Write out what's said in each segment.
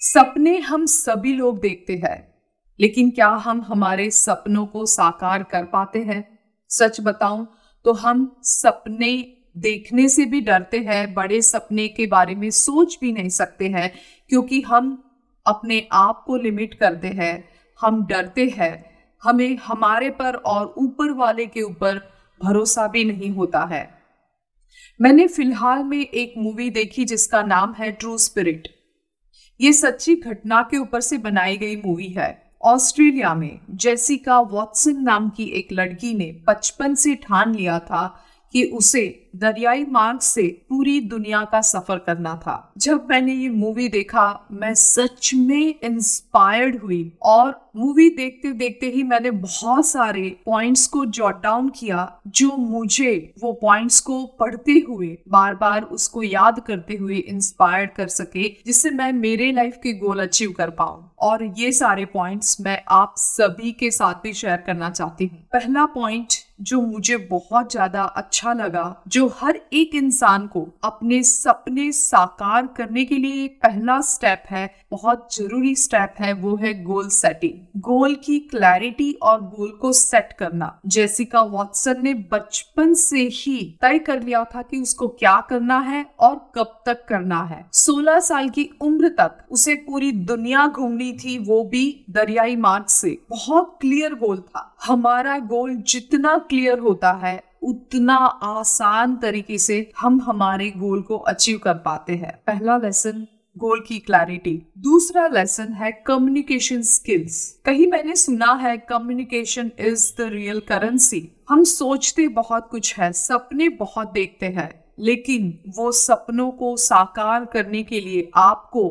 सपने हम सभी लोग देखते हैं, लेकिन क्या हम हमारे सपनों को साकार कर पाते हैं? सच बताऊँ तो हम सपने देखने से भी डरते हैं, बड़े सपने के बारे में सोच भी नहीं सकते हैं, क्योंकि हम अपने आप को लिमिट करते हैं, हम डरते हैं, हमें हमारे पर और ऊपर वाले के ऊपर भरोसा भी नहीं होता है। मैंने फ़िलहाल में एक मूवी देखी जिसका नाम है ट्रू स्पिरिट। ये सच्ची घटना के ऊपर से बनाई गई मूवी है। ऑस्ट्रेलिया में जेसिका वॉटसन नाम की एक लड़की ने बचपन से ठान लिया था कि उसे दरियाई मार्ग से पूरी दुनिया का सफ़र करना था। जब मैंने ये मूवी देखा, मैं सच में इंस्पायर्ड हुई और मूवी देखते देखते ही मैंने बहुत सारे पॉइंट्स को जॉट डाउन किया, जो मुझे वो पॉइंट्स को पढ़ते हुए बार बार उसको याद करते हुए इंस्पायर कर सके, जिससे मैं मेरे लाइफ के गोल अचीव कर पाऊँ। और ये सारे पॉइंट्स मैं आप सभी के साथ भी शेयर करना चाहती हूँ। पहला पॉइंट जो मुझे बहुत ज़्यादा अच्छा लगा, जो हर एक इंसान को अपने सपने साकार करने के लिए पहला स्टेप है, बहुत ज़रूरी स्टेप है, वो है गोल सेटिंग गोल की क्लैरिटी और गोल को सेट करना. जेसिका वॉटसन ने बचपन से ही तय कर लिया था कि उसको क्या करना है और कब तक करना है. 16 साल की उम्र तक उसे पूरी दुनिया घूमनी थी, वो भी दरियाई मार्ग से. बहुत क्लियर गोल था. हमारा गोल जितना क्लियर होता है, उतना आसान तरीके से हम हमारे गोल को अचीव कर पाते हैं। पहला लेसन गोल की क्लैरिटी दूसरा लेसन है कम्युनिकेशन स्किल्स कहीं मैंने सुना है communication is the real currency हम सोचते बहुत कुछ है, सपने बहुत देखते हैं, लेकिन वो सपनों को साकार करने के लिए आपको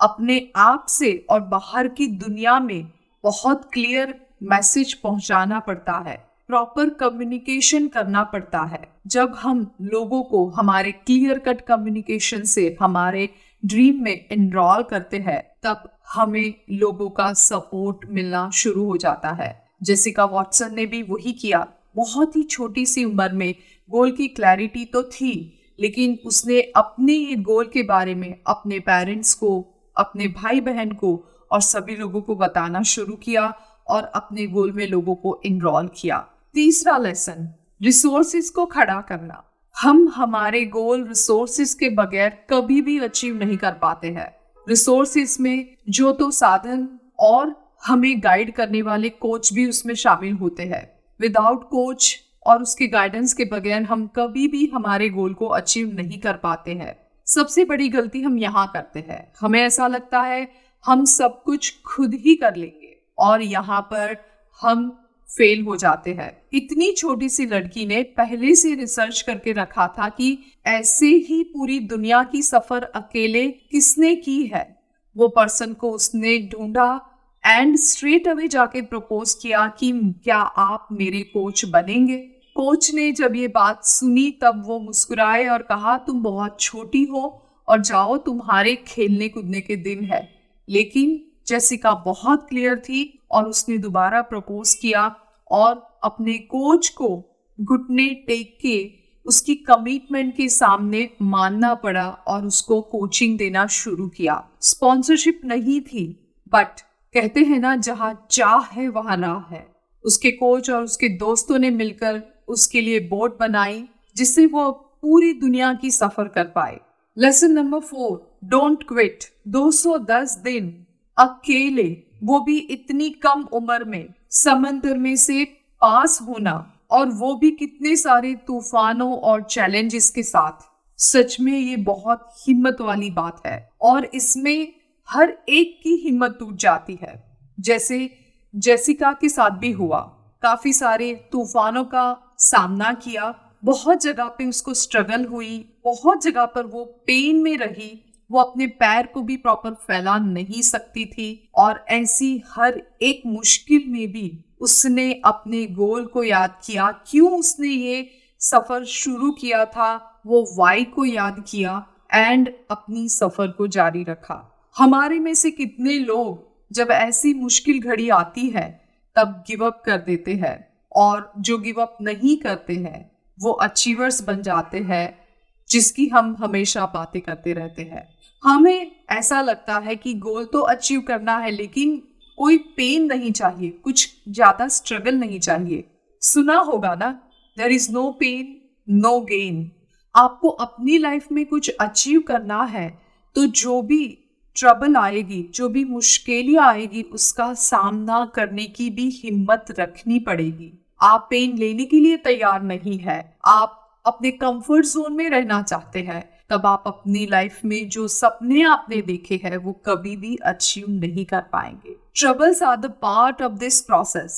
अपने आप से और बाहर की दुनिया में बहुत क्लियर मैसेज पहुंचाना पड़ता है। प्रॉपर कम्युनिकेशन करना पड़ता है। जब हम लोगों को हमारे क्लियर कट कम्युनिकेशन से हमारे ड्रीम में इनरोल करते हैं, तब हमें लोगों का सपोर्ट मिलना शुरू हो जाता है। जेसिका वॉटसन ने भी वही किया। बहुत ही छोटी सी उम्र में गोल की क्लैरिटी तो थी, लेकिन उसने अपने ये गोल के बारे में अपने पेरेंट्स को, अपने भाई बहन को और सभी लोगों को बताना शुरू किया और अपने गोल में लोगों को इनरोल किया। तीसरा लेसन रिसोर्सिस को खड़ा करना। हम हमारे गोल रिसोर्सिस के बगैर कभी भी अचीव नहीं कर पाते हैं। रिसोर्सिस में जो तो साधन और हमें गाइड करने वाले कोच भी उसमें शामिल होते हैं। विदाउट कोच और उसके गाइडेंस के बगैर हम कभी भी हमारे गोल को अचीव नहीं कर पाते हैं। सबसे बड़ी गलती हम यहाँ करते हैं। हमें ऐसा लगता है हम सब कुछ खुद ही कर लेंगे और यहाँ पर हम फेल हो जाते हैं। इतनी छोटी सी लड़की ने पहले से रिसर्च करके रखा था कि ऐसे ही पूरी दुनिया की सफ़र अकेले किसने की है? वो पर्सन को उसने ढूंढा एंड स्ट्रेट अवे जाके प्रपोज किया कि क्या आप मेरे कोच बनेंगे? कोच ने जब ये बात सुनी, तब वो मुस्कुराए और कहा, तुम बहुत छोटी हो और जाओ, तुम्हारे खेलने कूदने के दिन है। लेकिन जेसिका बहुत क्लियर थी और उसने दोबारा प्रपोज किया और अपने कोच को घुटने टेक के उसकी कमिटमेंट के सामने मानना पड़ा और उसको कोचिंग देना शुरू किया। स्पॉन्सरशिप नहीं थी बट कहते हैं ना, जहाँ चाह है, वहाँ राह है। उसके कोच और उसके दोस्तों ने मिलकर उसके लिए बोट बनाई, जिससे वो पूरी दुनिया की सफ़र कर पाए। Lesson number four don't quit 210 दिन अकेले, वो भी इतनी कम उम्र में। समंदर में से पास होना और वो भी कितने सारे तूफानों और चैलेंजेस के साथ। सच में ये बहुत हिम्मत वाली बात है और इसमें हर एक की हिम्मत टूट जाती है। जैसे, जेसिका के साथ भी हुआ। काफ़ी सारे तूफानों का सामना किया। बहुत जगह पे उसको स्ट्रगल हुई। बहुत जगह पर वो पेन में रही। वो अपने पैर को भी प्रॉपर फैला नहीं सकती थी और ऐसी हर एक मुश्किल में भी उसने अपने गोल को याद किया। क्यों उसने ये सफ़र शुरू किया था? वो वाई को याद किया एंड अपनी सफ़र को जारी रखा। हमारे में से कितने लोग जब ऐसी मुश्किल घड़ी आती है, तब गिव अप कर देते हैं और जो गिव अप नहीं करते हैं, वो अचीवर्स बन जाते हैं, जिसकी हम हमेशा बातें करते रहते हैं। हमें ऐसा लगता है कि गोल तो अचीव करना है, लेकिन कोई पेन नहीं चाहिए, कुछ ज़्यादा स्ट्रगल नहीं चाहिए। सुना होगा ना there is no pain no gain आपको अपनी लाइफ में कुछ अचीव करना है तो जो भी ट्रबल आएगी, जो भी मुश्किलें आएगी, उसका सामना करने की भी हिम्मत रखनी पड़ेगी। आप पेन लेने के लिए तैयार नहीं है। आप अपने कंफर्ट जोन में रहना चाहते हैं। तब आप अपनी लाइफ में जो सपने आपने देखे हैं, वो कभी भी अचीव नहीं कर पाएँगे। Troubles are the part of this process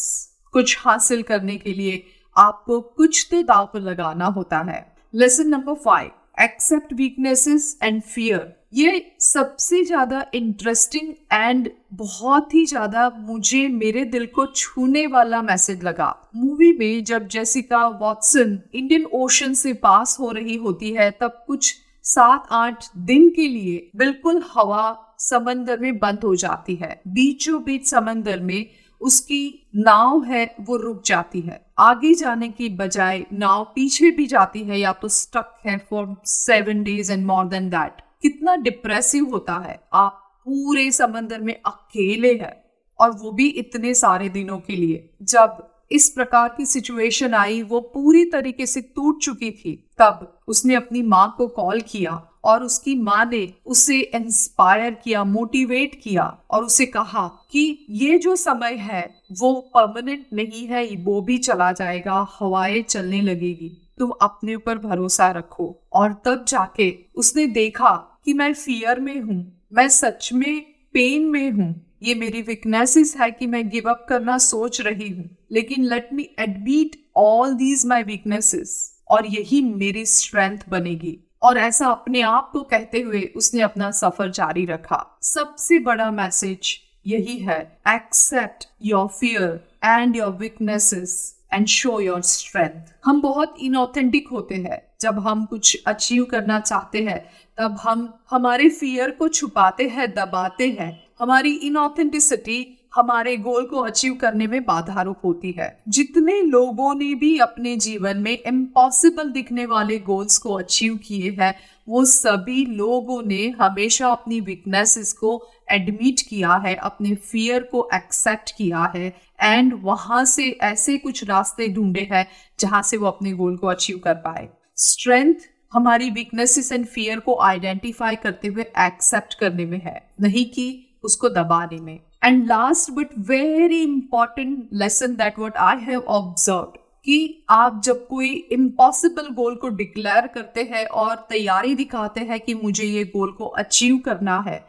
कुछ हासिल करने के लिए आपको कुछ तो दाव लगाना होता है। Lesson number five accept weaknesses and fear ये सबसे ज़्यादा इंटरेस्टिंग एंड बहुत ही ज़्यादा मुझे मेरे दिल को छूने वाला मैसेज लगा। मूवी में जब जेसिका वॉटसन इंडियन ओशन से पास हो रही होती है, तब कुछ सात आठ दिन के लिए बिल्कुल हवा समंदर में बंद हो जाती है। बीचों बीच समंदर में उसकी नाव है, वो रुक जाती है। आगे जाने की बजाय नाव पीछे भी जाती है या तो स्टक है for seven days and more than that कितना डिप्रेसिव होता है। आप पूरे समंदर में अकेले हैं और वो भी इतने सारे दिनों के लिए। जब इस प्रकार की सिचुएशन आई, वो पूरी तरीके से टूट चुकी थी। तब उसने अपनी माँ को कॉल किया और उसकी माँ ने उसे इंस्पायर किया मोटिवेट किया और उसे कहा कि ये जो समय है, वो परमानेंट नहीं है, वो भी चला जाएगा, हवाएँ चलने लगेगी। तुम अपने ऊपर भरोसा रखो। और तब जाके उसने देखा कि मैं फियर में हूँ, मैं सच में पेन में हूँ। ये मेरी वीकनेसेस है कि मैं गिव अप करना सोच रही हूँ। लेकिन let me admit all these my weaknesses और यही मेरी स्ट्रेंथ बनेगी। और ऐसा अपने आप को कहते हुए उसने अपना सफ़र जारी रखा। सबसे बड़ा मैसेज यही है accept your fear and your weaknesses and show your strength हम बहुत इनऑथेंटिक होते हैं। जब हम कुछ अचीव करना चाहते हैं, तब हम हमारे फियर को छुपाते हैं, दबाते हैं। हमारी इनऑथेंटिसिटी हमारे गोल को अचीव करने में बाधा रूप होती है। जितने लोगों ने भी अपने जीवन में इम्पॉसिबल दिखने वाले गोल्स को अचीव किए हैं, वो सभी लोगों ने हमेशा अपनी वीकनेसेस को एडमिट किया है, अपने फियर को एक्सेप्ट किया है एंड वहाँ से ऐसे कुछ रास्ते ढूंढे हैं जहाँ से वो अपने गोल को अचीव कर पाए। स्ट्रेंथ हमारी वीकनेसेस एंड फियर को आइडेंटिफाई करते हुए एक्सेप्ट करने में है, नहीं कि उसको दबाने में। And last but very important lesson that what I have observe कि आप जब कोई इम्पॉसिबल गोल को डिक्लेयर करते हैं और तैयारी दिखाते हैं कि मुझे ये गोल को अचीव करना है,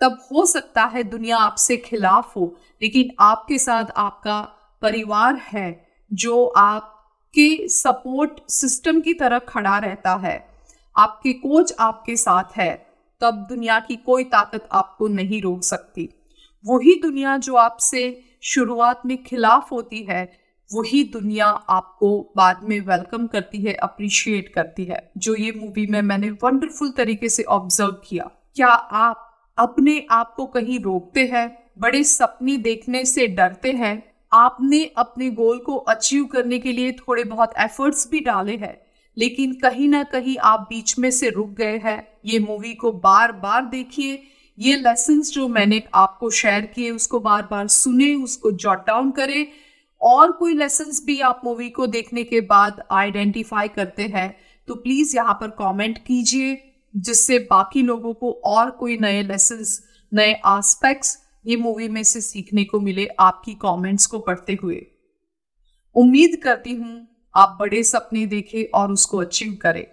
तब हो सकता है दुनिया आपसे खिलाफ हो। लेकिन आपके साथ आपका परिवार है जो आपके सपोर्ट सिस्टम की तरह खड़ा रहता है, आपके कोच आपके साथ है, तब दुनिया की कोई ताकत आपको नहीं रोक सकती। वही दुनिया जो आपसे शुरुआत में खिलाफ होती है, वही दुनिया आपको बाद में वेलकम करती है अप्रिशिएट करती है। जो ये मूवी में मैंने वंडरफुल तरीके से ऑब्ज़र्व किया, क्या आप अपने आप को कहीं रोकते हैं, बड़े सपने देखने से डरते हैं? आपने अपने गोल को अचीव करने के लिए थोड़े बहुत एफर्ट्स भी डाले हैं, लेकिन कहीं ना कहीं आप बीच में से रुक गए हैं। ये मूवी को बार बार देखिए ये लेसन जो मैंने आपको शेयर किए, उसको बार बार सुने, उसको जॉट डाउन करें। और कोई लेसन भी आप मूवी को देखने के बाद आइडेंटिफाई करते हैं तो प्लीज़ यहाँ पर कमेंट कीजिए, जिससे बाकी लोगों को और कोई नए लेसन नए आस्पेक्ट्स ये मूवी में से सीखने को मिले आपकी कमेंट्स को पढ़ते हुए। उम्मीद करती हूँ आप बड़े सपने देखें और उसको अचीव करें।